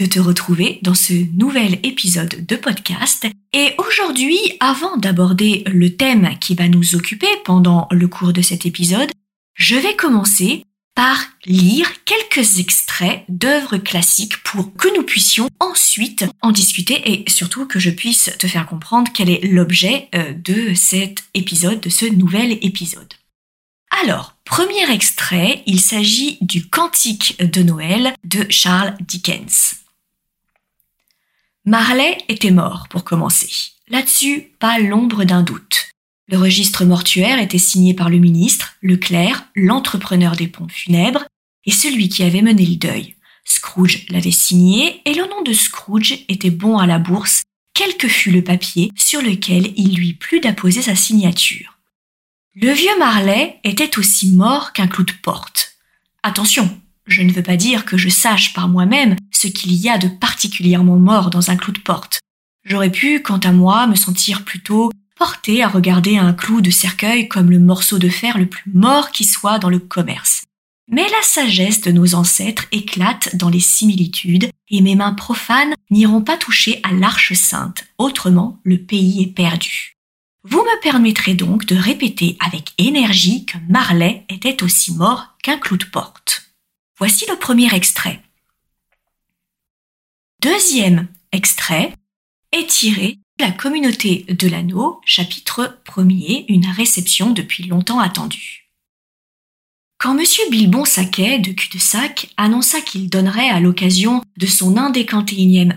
de te retrouver dans ce nouvel épisode de podcast. Et aujourd'hui, avant d'aborder le thème qui va nous occuper pendant le cours de cet épisode, je vais commencer par lire quelques extraits d'œuvres classiques pour que nous puissions ensuite en discuter et surtout que je puisse te faire comprendre quel est l'objet euh, de cet épisode, de ce nouvel épisode. Alors, premier extrait, il s'agit du Cantique de Noël de Charles Dickens. Marley était mort, pour commencer. Là-dessus, pas l'ombre d'un doute. Le registre mortuaire était signé par le ministre, le clerc, l'entrepreneur des pompes funèbres et celui qui avait mené le deuil. Scrooge l'avait signé et le nom de Scrooge était bon à la bourse, quel que fût le papier sur lequel il lui plut d'apposer sa signature. Le vieux Marley était aussi mort qu'un clou de porte. Attention, je ne veux pas dire que je sache par moi-même ce qu'il y a de particulièrement mort dans un clou de porte. J'aurais pu, quant à moi, me sentir plutôt porté à regarder un clou de cercueil comme le morceau de fer le plus mort qui soit dans le commerce. Mais la sagesse de nos ancêtres éclate dans les similitudes, et mes mains profanes n'iront pas toucher à l'arche sainte, autrement le pays est perdu. Vous me permettrez donc de répéter avec énergie que Marley était aussi mort qu'un clou de porte. Voici le premier extrait. Deuxième extrait est tiré de la communauté de l'anneau, chapitre 1er, une réception depuis longtemps attendue. Quand M. Bilbon Saquet de Cul-de-Sac annonça qu'il donnerait à l'occasion de son 1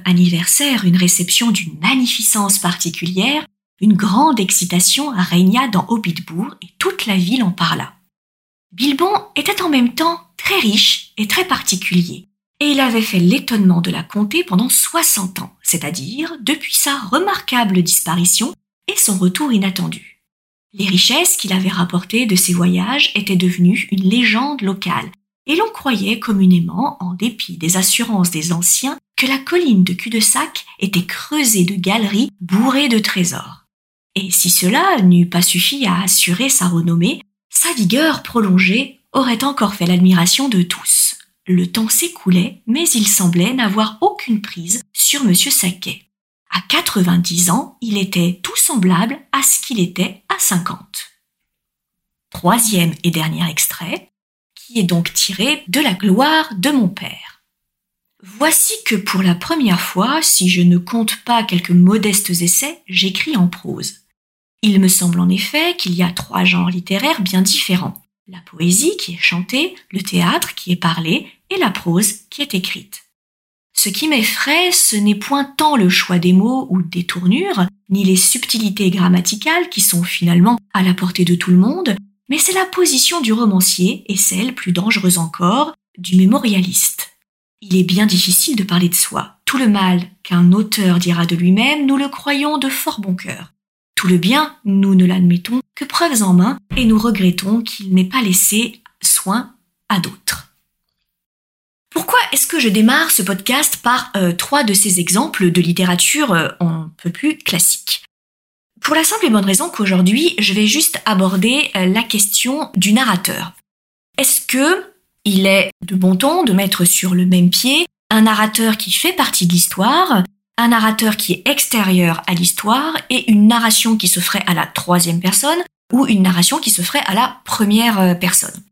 anniversaire une réception d'une magnificence particulière, une grande excitation régna dans Hobbitbourg et toute la ville en parla. Bilbon était en même temps très riche et très particulier, et il avait fait l'étonnement de la comté pendant 60 ans, c'est-à-dire depuis sa remarquable disparition et son retour inattendu. Les richesses qu'il avait rapportées de ses voyages étaient devenues une légende locale, et l'on croyait communément, en dépit des assurances des anciens, que la colline de cul-de-sac était creusée de galeries bourrées de trésors. Et si cela n'eût pas suffi à assurer sa renommée, sa vigueur prolongée aurait encore fait l'admiration de tous. Le temps s'écoulait, mais il semblait n'avoir aucune prise sur M. Saquet. À 90 ans, il était tout semblable à ce qu'il était à 50. Troisième et dernier extrait, qui est donc tiré de la gloire de mon père. Voici que pour la première fois, si je ne compte pas quelques modestes essais, j'écris en prose. Il me semble en effet qu'il y a trois genres littéraires bien différents. La poésie qui est chantée, le théâtre qui est parlé et la prose qui est écrite. Ce qui m'effraie, ce n'est point tant le choix des mots ou des tournures, ni les subtilités grammaticales qui sont finalement à la portée de tout le monde, mais c'est la position du romancier et celle, plus dangereuse encore, du mémorialiste. Il est bien difficile de parler de soi. Tout le mal qu'un auteur dira de lui-même, nous le croyons de fort bon cœur. Le bien, nous ne l'admettons que preuves en main et nous regrettons qu'il n'ait pas laissé soin à d'autres. Pourquoi est-ce que je démarre ce podcast par euh, trois de ces exemples de littérature euh, un peu plus classique? Pour la simple et bonne raison qu'aujourd'hui, je vais juste aborder euh, la question du narrateur. Est-ce que il est de bon ton de mettre sur le même pied un narrateur qui fait partie de l'histoire un narrateur qui est extérieur à l'histoire et une narration qui se ferait à la troisième personne ou une narration qui se ferait à la première euh, personne.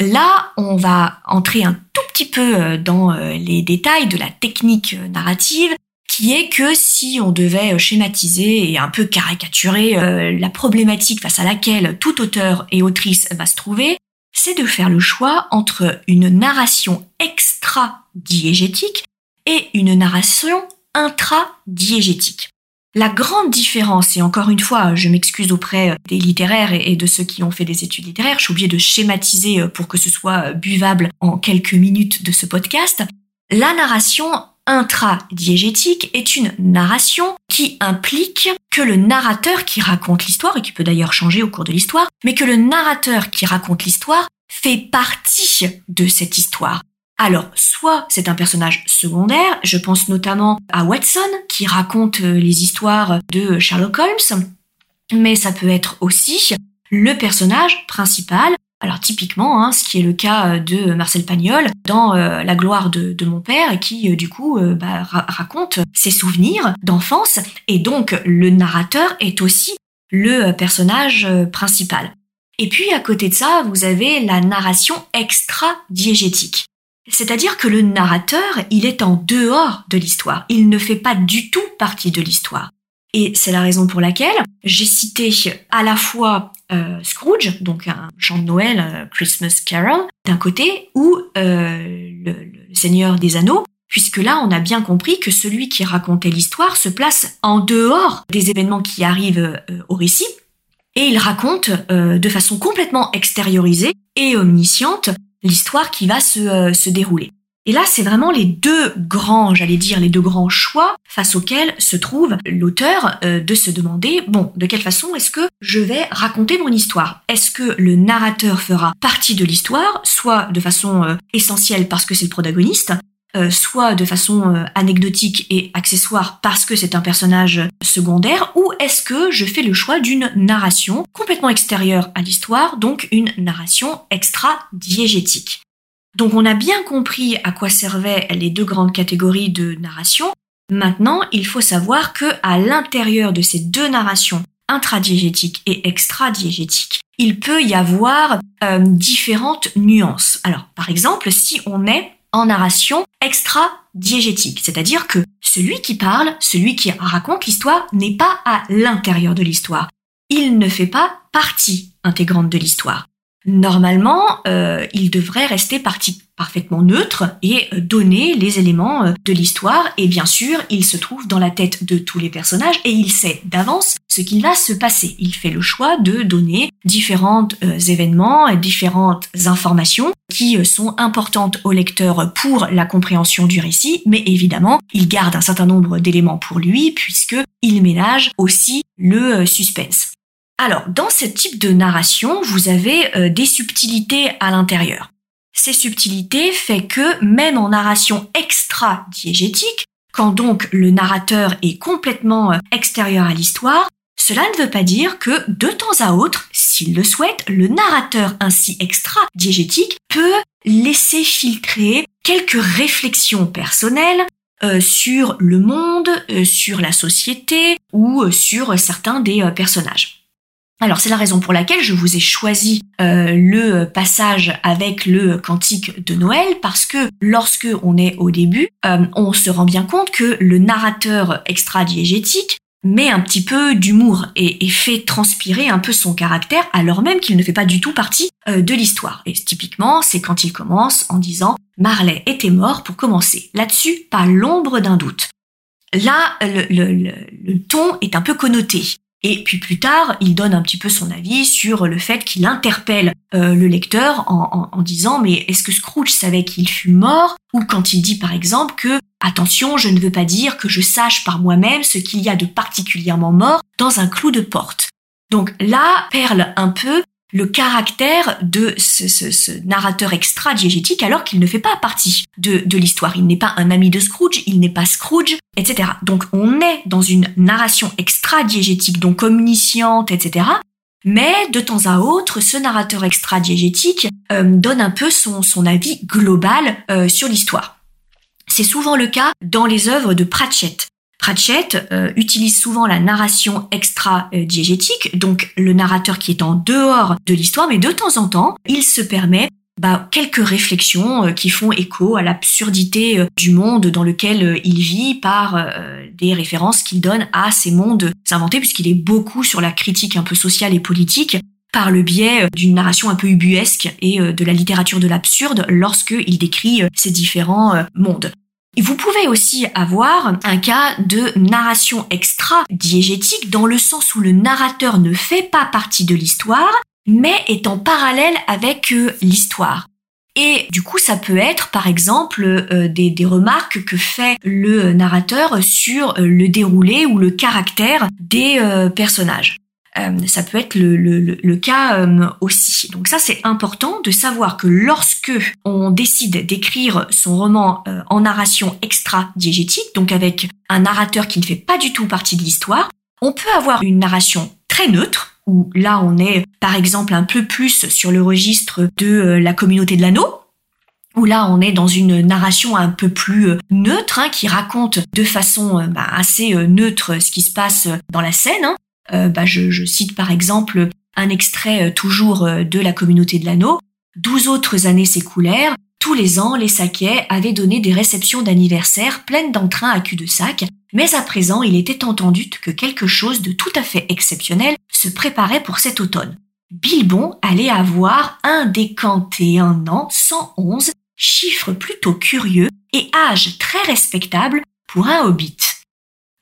Là, on va entrer un tout petit peu euh, dans euh, les détails de la technique narrative, qui est que si on devait schématiser et un peu caricaturer la problématique face à laquelle tout auteur et autrice va se trouver, c'est de faire le choix entre une narration extra-diégétique et une narration intradiégétique. La grande différence, et encore une fois, je m'excuse auprès des littéraires et de ceux qui ont fait des études littéraires, je obligée de schématiser pour que ce soit buvable en quelques minutes de ce podcast, la narration intradiégétique est une narration qui implique que le narrateur qui raconte l'histoire, et qui peut d'ailleurs changer au cours de l'histoire, mais que le narrateur qui raconte l'histoire fait partie de cette histoire. Alors, soit c'est un personnage secondaire, je pense notamment à Watson, qui raconte euh, les histoires de Sherlock Holmes, mais ça peut être aussi le personnage principal. Alors typiquement, hein, ce qui est le cas euh, de Marcel Pagnol dans euh, La gloire de, mon père, qui du coup bah, raconte ses souvenirs d'enfance, et donc le narrateur est aussi le personnage principal. Et puis à côté de ça, vous avez la narration extra-diégétique. C'est-à-dire que le narrateur, il est en dehors de l'histoire. Il ne fait pas du tout partie de l'histoire. Et c'est la raison pour laquelle j'ai cité à la fois euh, Scrooge, donc un chant de Noël, euh, Christmas Carol, d'un côté, ou euh, le, Seigneur des Anneaux, puisque là on a bien compris que celui qui racontait l'histoire se place en dehors des événements qui arrivent au récit, et il raconte de façon complètement extériorisée et omnisciente l'histoire qui va se, euh, se dérouler. Et là, c'est vraiment les deux grands, j'allais dire, les deux grands choix face auxquels se trouve l'auteur euh, de se demander, bon, de quelle façon est-ce que je vais raconter mon histoire? Est-ce que le narrateur fera partie de l'histoire, soit de façon euh, essentielle parce que c'est le protagoniste, euh, soit de façon euh, anecdotique et accessoire parce que c'est un personnage secondaire, ou est-ce que je fais le choix d'une narration complètement extérieure à l'histoire, donc une narration extra-diégétique. Donc on a bien compris à quoi servaient les deux grandes catégories de narration. Maintenant, il faut savoir que à l'intérieur de ces deux narrations, intradiégétique et extradiégétique, il peut y avoir euh, différentes nuances. Alors, par exemple, si on est en narration extra-diégétique, c'est-à-dire que celui qui parle, celui qui raconte l'histoire n'est pas à l'intérieur de l'histoire. Il ne fait pas partie intégrante de l'histoire. Normalement, euh, il devrait rester partie parfaitement neutre et euh, donner les éléments euh, de l'histoire. Et bien sûr, il se trouve dans la tête de tous les personnages et il sait d'avance ce qu'il va se passer. Il fait le choix de donner différents événements différentes informations qui sont importantes au lecteur pour la compréhension du récit, mais évidemment, il garde un certain nombre d'éléments pour lui puisque il ménage aussi le suspense. Alors, dans ce type de narration, vous avez euh, des subtilités à l'intérieur. Ces subtilités fait que même en narration extra-diégétique, quand donc le narrateur est complètement euh, extérieur à l'histoire, cela ne veut pas dire que de temps à autre, s'il le souhaite, le narrateur ainsi extra-diégétique peut laisser filtrer quelques réflexions personnelles euh, sur le monde, sur la société ou sur certains des personnages. Alors c'est la raison pour laquelle je vous ai choisi euh, le passage avec le cantique de Noël parce que lorsque on est au début, euh, on se rend bien compte que le narrateur extra-diégétique met un petit peu d'humour et, fait transpirer un peu son caractère alors même qu'il ne fait pas du tout partie euh, de l'histoire. Et typiquement, c'est quand il commence en disant Marley était mort pour commencer. Là-dessus, pas l'ombre d'un doute. Là, le ton est un peu connoté. Et puis plus tard, il donne un petit peu son avis sur le fait qu'il interpelle euh, le lecteur en, en, disant mais est-ce que Scrooge savait qu'il fut mort? Ou quand il dit par exemple que attention, je ne veux pas dire que je sache par moi-même ce qu'il y a de particulièrement mort dans un clou de porte. Donc là perle un peu le caractère de ce, narrateur extra-diégétique alors qu'il ne fait pas partie de, de l'histoire. Il n'est pas un ami de Scrooge, il n'est pas Scrooge, etc. Donc on est dans une narration extra-diégétique, donc omnisciente, etc. Mais de temps à autre, ce narrateur extra-diégétique euh, donne un peu son, avis global euh, sur l'histoire. C'est souvent le cas dans les œuvres de Pratchett. Pratchett euh, utilise souvent la narration extra-diégétique, donc le narrateur qui est en dehors de l'histoire, mais de temps en temps, il se permet bah, quelques réflexions euh, qui font écho à l'absurdité euh, du monde dans lequel il vit par des références qu'il donne à ces mondes inventés, puisqu'il est beaucoup sur la critique un peu sociale et politique par le biais d'une narration un peu ubuesque et de la littérature de l'absurde lorsqu'il décrit ces différents mondes. Vous pouvez aussi avoir un cas de narration extra-diégétique dans le sens où le narrateur ne fait pas partie de l'histoire, mais est en parallèle avec euh, l'histoire. Et du coup, ça peut être, par exemple, des, des, remarques que fait le narrateur sur le déroulé ou le caractère des personnages. Euh, ça peut être le, cas euh, aussi. Donc ça, c'est important de savoir que lorsque on décide d'écrire son roman euh, en narration extra-diégétique, donc avec un narrateur qui ne fait pas du tout partie de l'histoire, on peut avoir une narration très neutre, où là on est par exemple un peu plus sur le registre de la communauté de l'anneau, où là on est dans une narration un peu plus neutre, hein, qui raconte de façon bah, assez neutre ce qui se passe dans la scène, hein. Euh, bah, je, cite par exemple un extrait euh, toujours euh, de la communauté de l'anneau. Douze autres années s'écoulèrent. Tous les ans, les Sakais avaient donné des réceptions d'anniversaire pleines d'entrain à cul-de-sac, mais à présent, il était entendu que quelque chose de tout à fait exceptionnel se préparait pour cet automne. Bilbon allait avoir un décanté un an 111, chiffre plutôt curieux et âge très respectable pour un hobbit.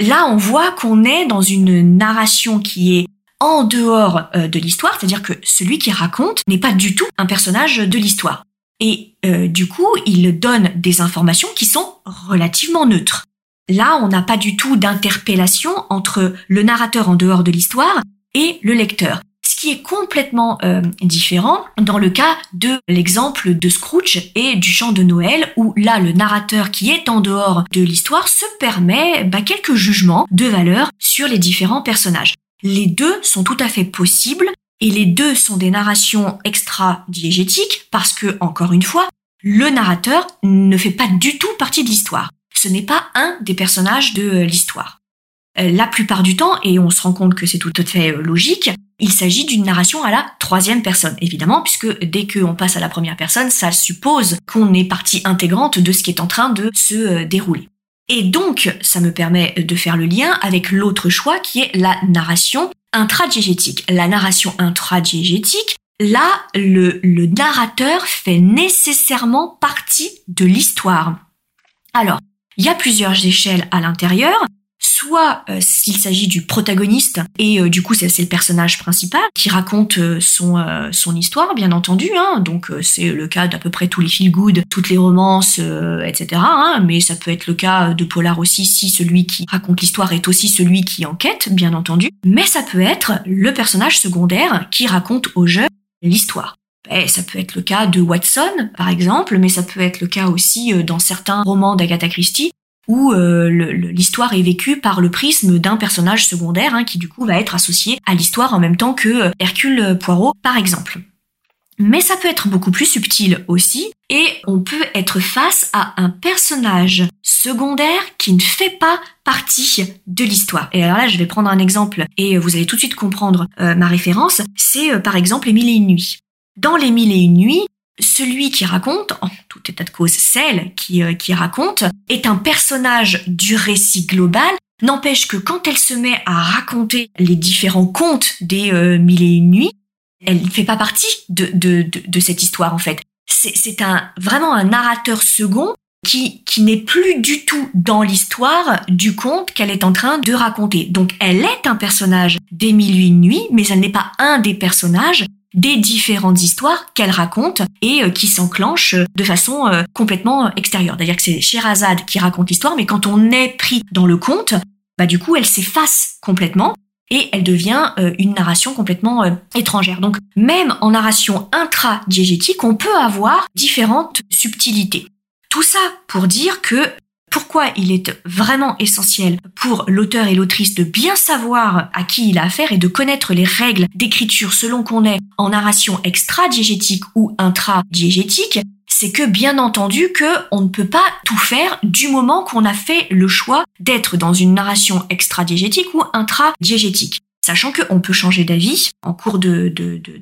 Là, on voit qu'on est dans une narration qui est en dehors euh, de l'histoire, c'est-à-dire que celui qui raconte n'est pas du tout un personnage de l'histoire. Et euh, du coup, il donne des informations qui sont relativement neutres. Là, on n'a pas du tout d'interpellation entre le narrateur en dehors de l'histoire et le lecteur ce qui est complètement euh, différent dans le cas de l'exemple de Scrooge et du chant de Noël, où là le narrateur qui est en dehors de l'histoire se permet bah, quelques jugements de valeur sur les différents personnages. Les deux sont tout à fait possibles et les deux sont des narrations extra-diégétiques parce que, encore une fois, le narrateur ne fait pas du tout partie de l'histoire. Ce n'est pas un des personnages de euh, l'histoire. Euh, la plupart du temps, et on se rend compte que c'est tout à fait logique, il s'agit d'une narration à la troisième personne, évidemment, puisque dès qu'on passe à la première personne, ça suppose qu'on est partie intégrante de ce qui est en train de se euh, dérouler. Et donc, ça me permet de faire le lien avec l'autre choix qui est la narration intradiégétique. La narration intradiégétique, là, le, le narrateur fait nécessairement partie de l'histoire. Alors, il y a plusieurs échelles à l'intérieur soit euh, s'il s'agit du protagoniste et euh, du coup c'est le personnage principal qui raconte euh, son son histoire bien entendu hein, donc c'est le cas d'à peu près tous les feel good toutes les romances etc hein, mais ça peut être le cas de polar aussi si celui qui raconte l'histoire est aussi celui qui enquête bien entendu. Mais ça peut être le personnage secondaire qui raconte au jeu l'histoire. Eh, ça peut être le cas de Watson, par exemple, mais ça peut être le cas aussi dans certains romans d'Agatha Christie, où euh, l'histoire est vécue par le prisme d'un personnage secondaire hein, qui du coup va être associé à l'histoire en même temps que euh, Hercule Poirot par exemple. Mais ça peut être beaucoup plus subtil aussi, et on peut être face à un personnage secondaire qui ne fait pas partie de l'histoire. Et alors là, je vais prendre un exemple, et vous allez tout de suite comprendre euh, ma référence. C'est par exemple Les Mille et une nuits. Dans Les Mille et une nuits, celui qui raconte, en tout état de cause celle qui, euh, qui raconte, est un personnage du récit global, n'empêche que quand elle se met à raconter les différents contes des euh, mille et une nuits, elle ne fait pas partie de, de, de, cette histoire en fait. C'est un, vraiment un narrateur second qui, qui n'est plus du tout dans l'histoire du conte qu'elle est en train de raconter. Donc elle est un personnage des mille et une nuits, mais elle n'est pas un des personnages des différentes histoires qu'elle raconte et euh, qui s'enclenchent de façon euh, complètement extérieure. C'est-à-dire que c'est Sherazade qui raconte l'histoire, mais quand on est pris dans le conte, bah du coup elle s'efface complètement et elle devient euh, une narration complètement étrangère. Donc même en narration intra-diégétique, on peut avoir différentes subtilités. Tout ça pour dire que pourquoi il est vraiment essentiel pour l'auteur et l'autrice de bien savoir à qui il a affaire et de connaître les règles d'écriture selon qu'on est en narration extra-diégétique ou intra-diégétique, c'est que bien entendu que on ne peut pas tout faire du moment qu'on a fait le choix d'être dans une narration extra-diégétique ou intra-diégétique sachant qu'on peut changer d'avis en cours de,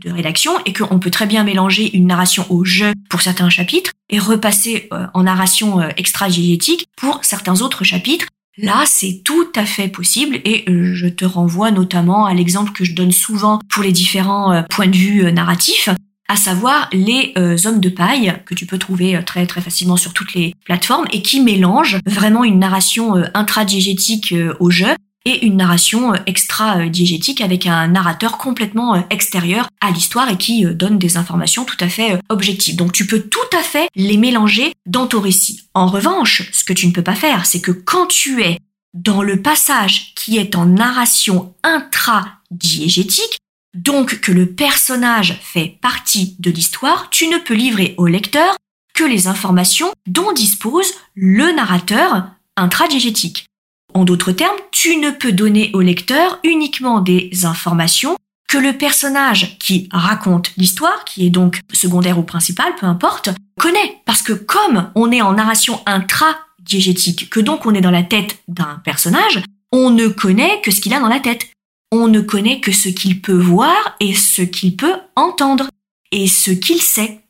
rédaction et qu'on peut très bien mélanger une narration au jeu pour certains chapitres et repasser euh, en narration euh, extra-diégétique pour certains autres chapitres. Là, c'est tout à fait possible et euh, je te renvoie notamment à l'exemple que je donne souvent pour les différents points de vue narratifs, à savoir les hommes de paille que tu peux trouver très très facilement sur toutes les plateformes et qui mélangent vraiment une narration intradiégétique au jeu et une narration extra-diégétique avec un narrateur complètement extérieur à l'histoire et qui donne des informations tout à fait objectives. Donc tu peux tout à fait les mélanger dans ton récit. En revanche, ce que tu ne peux pas faire, c'est que quand tu es dans le passage qui est en narration intra-diégétique, donc que le personnage fait partie de l'histoire, tu ne peux livrer au lecteur que les informations dont dispose le narrateur intradiégétique. En d'autres termes, tu ne peux donner au lecteur uniquement des informations que le personnage qui raconte l'histoire, qui est donc secondaire ou principal, peu importe, connaît. Parce que comme on est en narration intradiégétique, que donc on est dans la tête d'un personnage, on ne connaît que ce qu'il a dans la tête on ne connaît que ce qu'il peut voir et ce qu'il peut entendre et ce qu'il sait.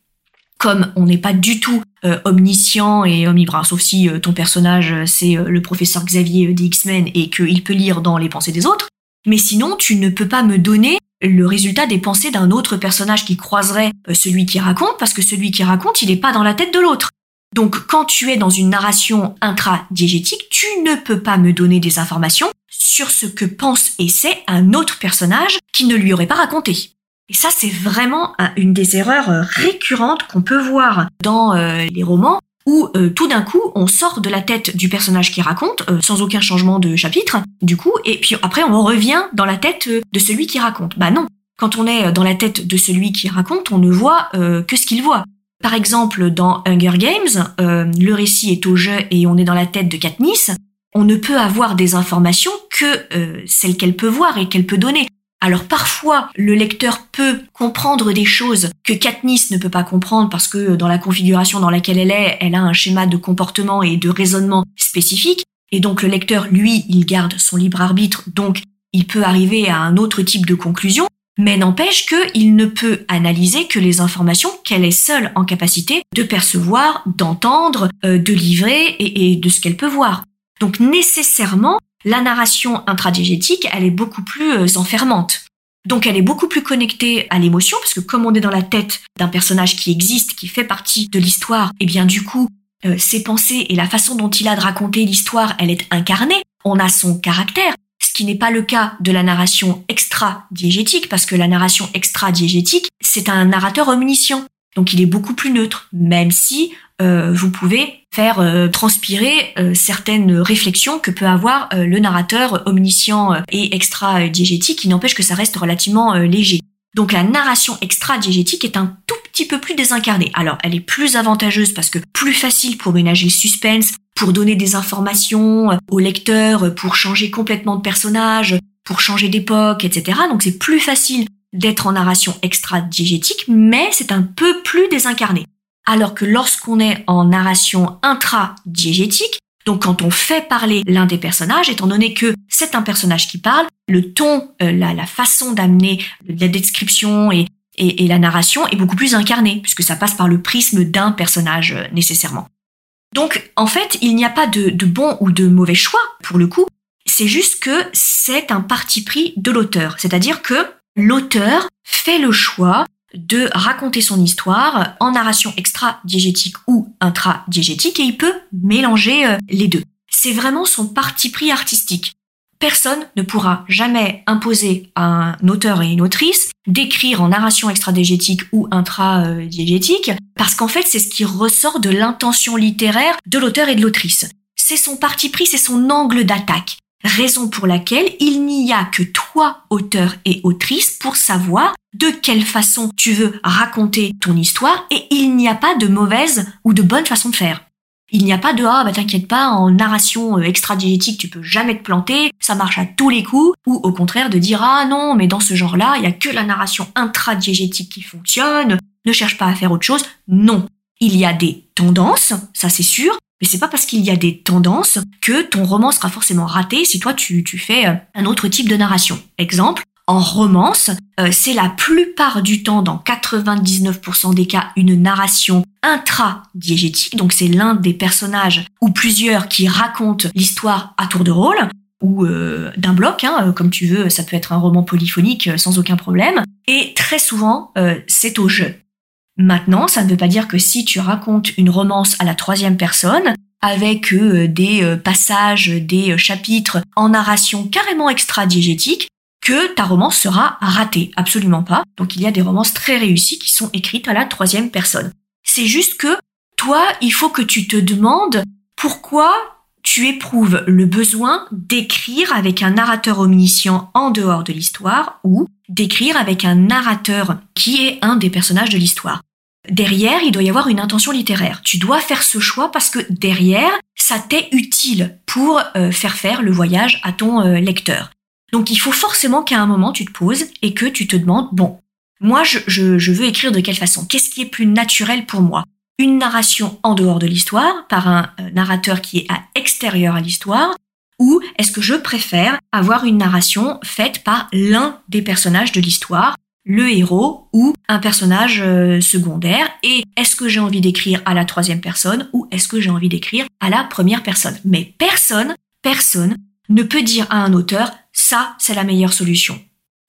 Comme on n'est pas du tout euh, omniscient et omnibras, sauf si euh, ton personnage euh, c'est le professeur Xavier des X-Men et qu'il peut lire dans les pensées des autres, mais sinon tu ne peux pas me donner le résultat des pensées d'un autre personnage qui croiserait celui qui raconte, parce que celui qui raconte, il n'est pas dans la tête de l'autre. Donc quand tu es dans une narration intradiégétique, tu ne peux pas me donner des informations sur ce que pense et sait un autre personnage qui ne lui aurait pas raconté. Et ça, c'est vraiment une des erreurs euh, récurrentes qu'on peut voir dans euh, les romans où euh, tout d'un coup on sort de la tête du personnage qui raconte sans aucun changement de chapitre du coup et puis après on revient dans la tête de celui qui raconte. Bah non, quand on est dans la tête de celui qui raconte, on ne voit que ce qu'il voit. Par exemple, dans Hunger Games, le récit est au jeu et on est dans la tête de Katniss on ne peut avoir des informations que celles qu'elle peut voir et qu'elle peut donner. Alors parfois, le lecteur peut comprendre des choses que Katniss ne peut pas comprendre parce que dans la configuration dans laquelle elle est, elle a un schéma de comportement et de raisonnement spécifique. Et donc le lecteur, lui, il garde son libre arbitre, donc il peut arriver à un autre type de conclusion, mais n'empêche qu'il ne peut analyser que les informations qu'elle est seule en capacité de percevoir, d'entendre, euh, de livrer et de ce qu'elle peut voir. Donc nécessairement, la narration intradiégétique, elle est beaucoup plus euh, enfermante. Donc elle est beaucoup plus connectée à l'émotion, parce que comme on est dans la tête d'un personnage qui existe, qui fait partie de l'histoire, et eh bien du coup, euh, ses pensées et la façon dont il a de raconter l'histoire, elle est incarnée, on a son caractère, ce qui n'est pas le cas de la narration extra-diégétique, parce que la narration extra-diégétique, c'est un narrateur omniscient. Donc il est beaucoup plus neutre, même si euh, vous pouvez faire euh, transpirer euh, certaines réflexions que peut avoir le narrateur omniscient et extra-diégétique, qui n'empêche que ça reste relativement léger. Donc la narration extra-diégétique est un tout petit peu plus désincarnée. Alors elle est plus avantageuse parce que plus facile pour ménager le suspense, pour donner des informations au lecteur, pour changer complètement de personnage, pour changer d'époque, etc. Donc c'est plus facile d'être en narration extra-diégétique, mais c'est un peu plus désincarné. Alors que lorsqu'on est en narration intra-diégétique, donc quand on fait parler l'un des personnages, étant donné que c'est un personnage qui parle, le ton, euh, la, façon d'amener la description et, la narration est beaucoup plus incarnée, puisque ça passe par le prisme d'un personnage euh, nécessairement. Donc en fait, il n'y a pas de bon ou de mauvais choix pour le coup, c'est juste que c'est un parti pris de l'auteur, c'est-à-dire que l'auteur fait le choix de raconter son histoire en narration extra-diégétique ou intra-diégétique et il peut mélanger euh, les deux. C'est vraiment son parti pris artistique. Personne ne pourra jamais imposer à un auteur et une autrice d'écrire en narration extra-diégétique ou intra-diégétique parce qu'en fait c'est ce qui ressort de l'intention littéraire de l'auteur et de l'autrice. C'est son parti pris, c'est son angle d'attaque raison pour laquelle il n'y a que toi, auteur et autrice, pour savoir de quelle façon tu veux raconter ton histoire et il n'y a pas de mauvaise ou de bonne façon de faire. Il n'y a pas de ah bah t'inquiète pas en narration euh, extra-diégétique tu peux jamais te planter, ça marche à tous les coups ou au contraire de dire ah non mais dans ce genre-là il y a que la narration intra-diégétique qui fonctionne, ne cherche pas à faire autre chose. Non, il y a des tendances, ça c'est sûr, mais c'est pas parce qu'il y a des tendances que ton roman sera forcément raté si toi tu, tu fais euh, un autre type de narration. Exemple, en romance, euh, c'est la plupart du temps, dans 99% des cas, une narration intra-diégétique. Donc c'est l'un des personnages ou plusieurs qui racontent l'histoire à tour de rôle ou euh, d'un bloc, hein, comme tu veux, ça peut être un roman polyphonique sans aucun problème. Et très souvent, c'est au jeu. Maintenant, ça ne veut pas dire que si tu racontes une romance à la troisième personne, avec euh, des euh, passages, des euh, chapitres en narration carrément extra-diégétique, que ta romance sera ratée. Absolument pas. Donc il y a des romances très réussies qui sont écrites à la troisième personne. C'est juste que toi, il faut que tu te demandes pourquoi tu éprouves le besoin d'écrire avec un narrateur omniscient en dehors de l'histoire ou d'écrire avec un narrateur qui est un des personnages de l'histoire. Derrière, il doit y avoir une intention littéraire. Tu dois faire ce choix parce que derrière, ça t'est utile pour euh, faire faire le voyage à ton euh, lecteur. Donc il faut forcément qu'à un moment tu te poses et que tu te demandes, bon, moi je, veux écrire de quelle façon? Qu'est-ce qui est plus naturel pour moi? Une narration en dehors de l'histoire, par un euh, narrateur qui est à extérieur à l'histoire, ou est-ce que je préfère avoir une narration faite par l'un des personnages de l'histoire le héros ou un personnage euh, secondaire? Et est-ce que j'ai envie d'écrire à la troisième personne ou est-ce que j'ai envie d'écrire à la première personne? Mais personne, personne ne peut dire à un auteur ça c'est la meilleure solution.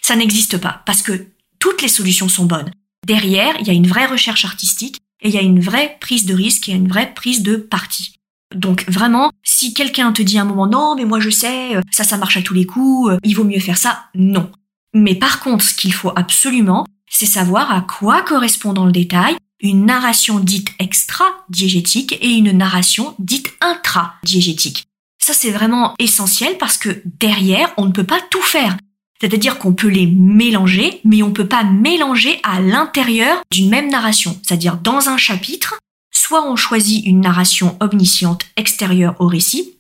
Ça n'existe pas parce que toutes les solutions sont bonnes. Derrière, il y a une vraie recherche artistique et il y a une vraie prise de risque et une vraie prise de parti. Donc vraiment, si quelqu'un te dit à un moment non, mais moi je sais, euh, ça ça marche à tous les coups, euh, il vaut mieux faire ça, non. Mais par contre, ce qu'il faut absolument, c'est savoir à quoi correspond dans le détail une narration dite extra-diégétique et une narration dite intra-diégétique. Ça, c'est vraiment essentiel parce que derrière, on ne peut pas tout faire. C'est-à-dire qu'on peut les mélanger, mais on ne peut pas mélanger à l'intérieur d'une même narration. C'est-à-dire dans un chapitre, soit on choisit une narration omnisciente extérieure au récit,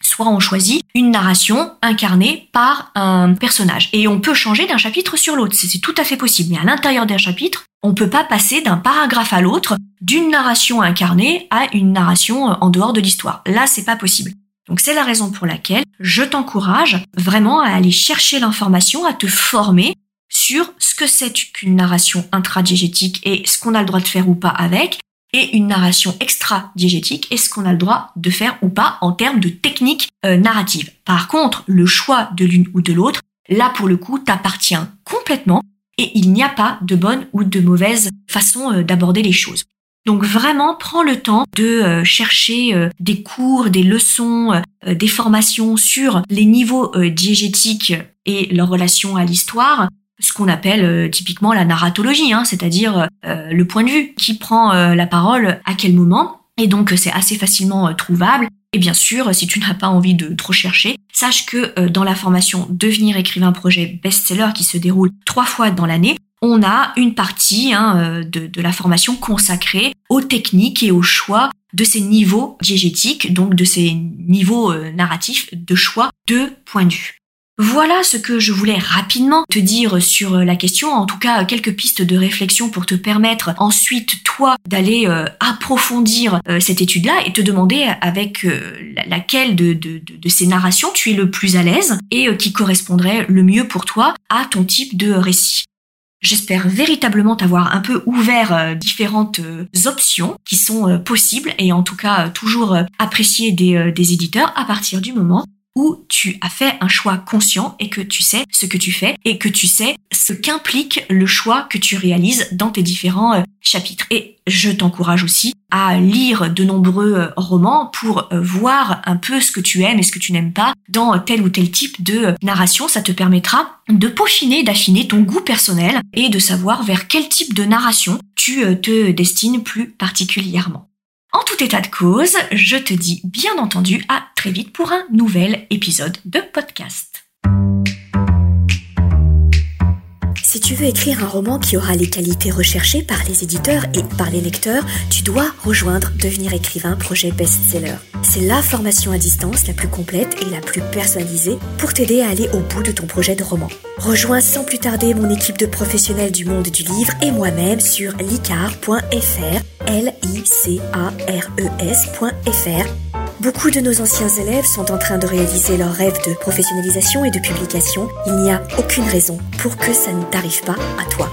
soit on choisit une narration incarnée par un personnage. Et on peut changer d'un chapitre sur l'autre, c'est tout à fait possible. Mais à l'intérieur d'un chapitre, on peut pas passer d'un paragraphe à l'autre, d'une narration incarnée à une narration euh, en dehors de l'histoire. Là, c'est pas possible. Donc c'est la raison pour laquelle je t'encourage vraiment à aller chercher l'information, à te former sur ce que c'est qu'une narration intradiégétique et ce qu'on a le droit de faire ou pas avec, et une narration extra-diégétique, est-ce qu'on a le droit de faire ou pas en termes de technique euh, narrative. Par contre, le choix de l'une ou de l'autre, là pour le coup, t'appartient complètement et il n'y a pas de bonne ou de mauvaise façon euh, d'aborder les choses. Donc vraiment, prends le temps de euh, chercher des cours, des leçons, des formations sur les niveaux diégétiques et leur relation à l'histoire ce qu'on appelle euh, typiquement la narratologie, hein, c'est-à-dire euh, le point de vue, qui prend euh, la parole à quel moment. Et donc c'est assez facilement trouvable. Et bien sûr, si tu n'as pas envie de trop chercher, sache que dans la formation Devenir écrivain projet best-seller qui se déroule trois fois dans l'année, on a une partie hein, de, de, la formation consacrée aux techniques et aux choix de ces niveaux diégétiques, donc de ces niveaux narratifs de choix de point de vue. Voilà ce que je voulais rapidement te dire sur la question, en tout cas quelques pistes de réflexion pour te permettre ensuite toi d'aller euh, approfondir euh, cette étude-là et te demander avec euh, laquelle de, ces narrations tu es le plus à l'aise et qui correspondrait le mieux pour toi à ton type de récit. J'espère véritablement t'avoir un peu ouvert différentes options qui sont possibles et en tout cas toujours appréciées des, des éditeurs à partir du moment où tu as fait un choix conscient et que tu sais ce que tu fais et que tu sais ce qu'implique le choix que tu réalises dans tes différents euh, chapitres. Et je t'encourage aussi à lire de nombreux euh, romans pour euh, voir un peu ce que tu aimes et ce que tu n'aimes pas dans tel ou tel type de narration. Ça te permettra de peaufiner, d'affiner ton goût personnel et de savoir vers quel type de narration tu te destines plus particulièrement. En tout état de cause, je te dis bien entendu à très vite pour un nouvel épisode de podcast. Tu veux écrire un roman qui aura les qualités recherchées par les éditeurs et par les lecteurs, tu dois rejoindre Devenir écrivain projet best-seller. C'est la formation à distance la plus complète et la plus personnalisée pour t'aider à aller au bout de ton projet de roman. Rejoins sans plus tarder mon équipe de professionnels du monde du livre et moi-même sur licar.fr, l Beaucoup de nos anciens élèves sont en train de réaliser leur rêve de professionnalisation et de publication. Il n'y a aucune raison pour que ça ne t'arrive pas à toi.